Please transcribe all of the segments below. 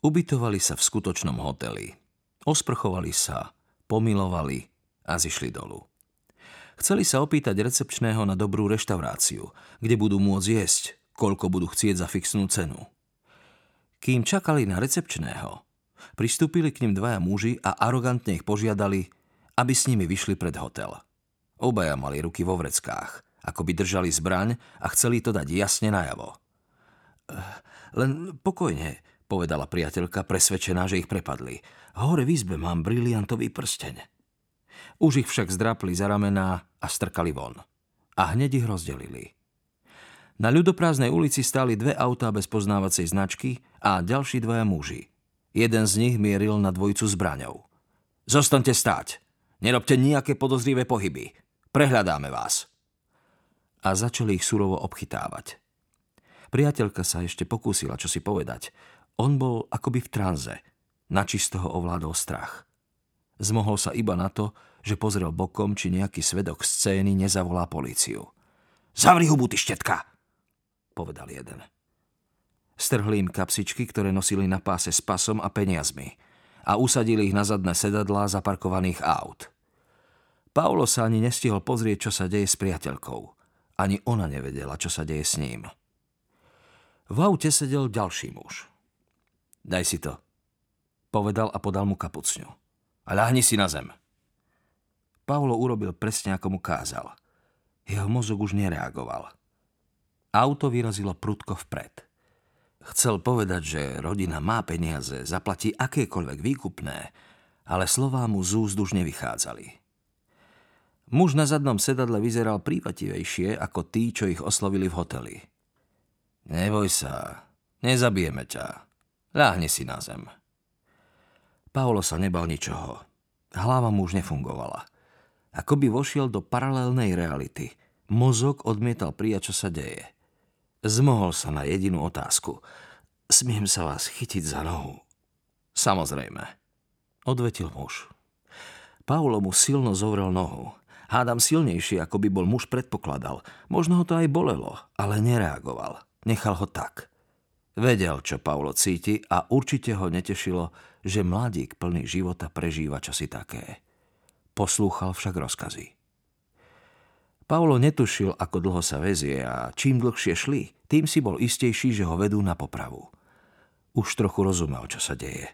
Ubytovali sa v skutočnom hoteli. Osprchovali sa, pomilovali a zišli dolu. Chceli sa opýtať recepčného na dobrú reštauráciu, kde budú môcť jesť, koľko budú chcieť za fixnú cenu. Kým čakali na recepčného, pristúpili k ním dvaja muži a arogantne ich požiadali, aby s nimi vyšli pred hotel. Obaja mali ruky vo vreckách, ako by držali zbraň a chceli to dať jasne najavo. Eh, len pokojne, povedala priateľka, presvedčená, že ich prepadli. Hore v izbe mám briliantový prsteň. Už ich však zdrapli za ramená a strkali von. A hneď ich rozdelili. Na ľudoprázdnej ulici stáli dve autá bez poznávacej značky a ďalší dvaja muži. Jeden z nich mieril na dvojicu zbraňou. Zostaňte stáť. Nerobte nejaké podozrivé pohyby. Prehľadáme vás. A začali ich surovo obchytávať. Priateľka sa ešte pokúsila čo si povedať. On bol akoby v tranze. Načisto ho ovládol strach. Zmohol sa iba na to, že pozrel bokom, či nejaký svedok scény nezavolá políciu. Zavri hubu, ty štetka! povedal jeden. Strhli im kapsičky, ktoré nosili na páse s pasom a peniazmi a usadili ich na zadné sedadlá zaparkovaných aut. Paulo sa ani nestihol pozrieť, čo sa deje s priateľkou. Ani ona nevedela, čo sa deje s ním. V aute sedel ďalší muž. Daj si to, povedal a podal mu kapucňu. A ľahni si na zem. Paulo urobil presne, ako mu kázal. Jeho mozog už nereagoval. Auto vyrazilo prudko vpred. Chcel povedať, že rodina má peniaze, zaplatí akékoľvek výkupné, ale slová mu z úst už nevychádzali. Muž na zadnom sedadle vyzeral prívativejšie ako tí, čo ich oslovili v hoteli. Neboj sa, nezabijeme ťa. Láhni si na zem. Paolo sa nebal ničoho. Hlava mu už nefungovala. Ako by vošiel do paralelnej reality. Mozog odmietal prijať, čo sa deje. Zmohol sa na jedinú otázku. Smiem sa vás chytiť za nohu? Samozrejme. Odvetil muž. Paulo mu silno zovrel nohu. Hádam silnejšie, ako by bol muž predpokladal. Možno ho to aj bolelo, ale nereagoval. Nechal ho tak. Vedel, čo Paulo cíti a určite ho netešilo, že mladík plný života prežíva čosi také. Poslúchal však rozkazy. Paulo netušil, ako dlho sa vezie a čím dlhšie šli, tým si bol istejší, že ho vedú na popravu. Už trochu rozumel, čo sa deje.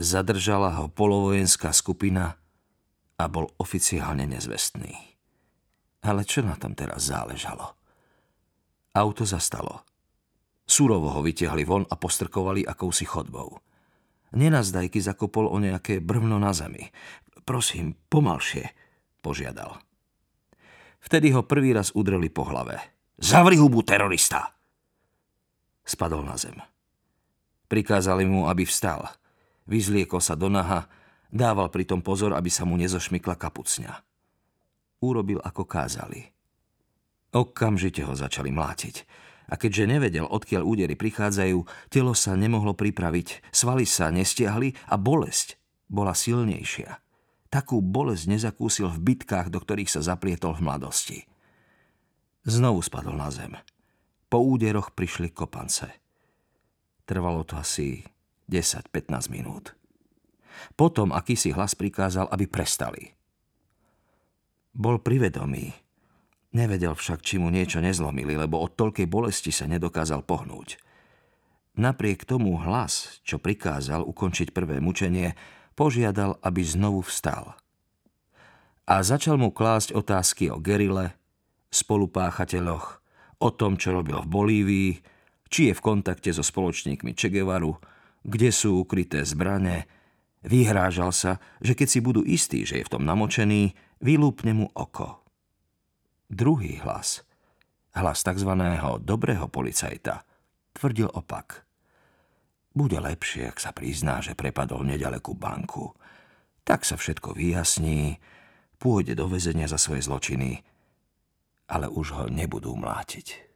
Zadržala ho polovojenská skupina a bol oficiálne nezvestný. Ale čo na tom teraz záležalo? Auto zastalo. Surovo ho vytiahli von a postrkovali akousi chodbou. Nenazdajky zakopol o nejaké brvno na zemi. Prosím, pomalšie, požiadal. Vtedy ho prvý raz udreli po hlave. Zavri hubu, terorista! Spadol na zem. Prikázali mu, aby vstal. Vyzliekol sa do naha, dával pritom pozor, aby sa mu nezošmykla kapucňa. Urobil, ako kázali. Okamžite ho začali mlátiť. A keďže nevedel, odkiaľ údery prichádzajú, telo sa nemohlo pripraviť, svaly sa nestiahli a bolesť bola silnejšia. Takú bolesť nezakúsil v bitkách, do ktorých sa zaplietol v mladosti. Znovu spadol na zem. Po úderoch prišli kopance. Trvalo to asi 10-15 minút. Potom akýsi hlas prikázal, aby prestali. Bol privedomý. Nevedel však, či mu niečo nezlomili, lebo od toľkej bolesti sa nedokázal pohnúť. Napriek tomu hlas, čo prikázal ukončiť prvé mučenie, požiadal, aby znovu vstal. A začal mu klásť otázky o gerile, spolupáchateľoch, o tom, čo robil v Bolívii, či je v kontakte so spoločníkmi Che Guevaru, kde sú ukryté zbrane. Vyhrážal sa, že keď si budú istí, že je v tom namočený, vylúpne mu oko. Druhý hlas, hlas tzv. dobrého policajta, tvrdil opak – bude lepšie, ak sa prizná, že prepadol nedalekú banku. Tak sa všetko vyjasní, pôjde do väzenia za svoje zločiny, ale už ho nebudú mlátiť.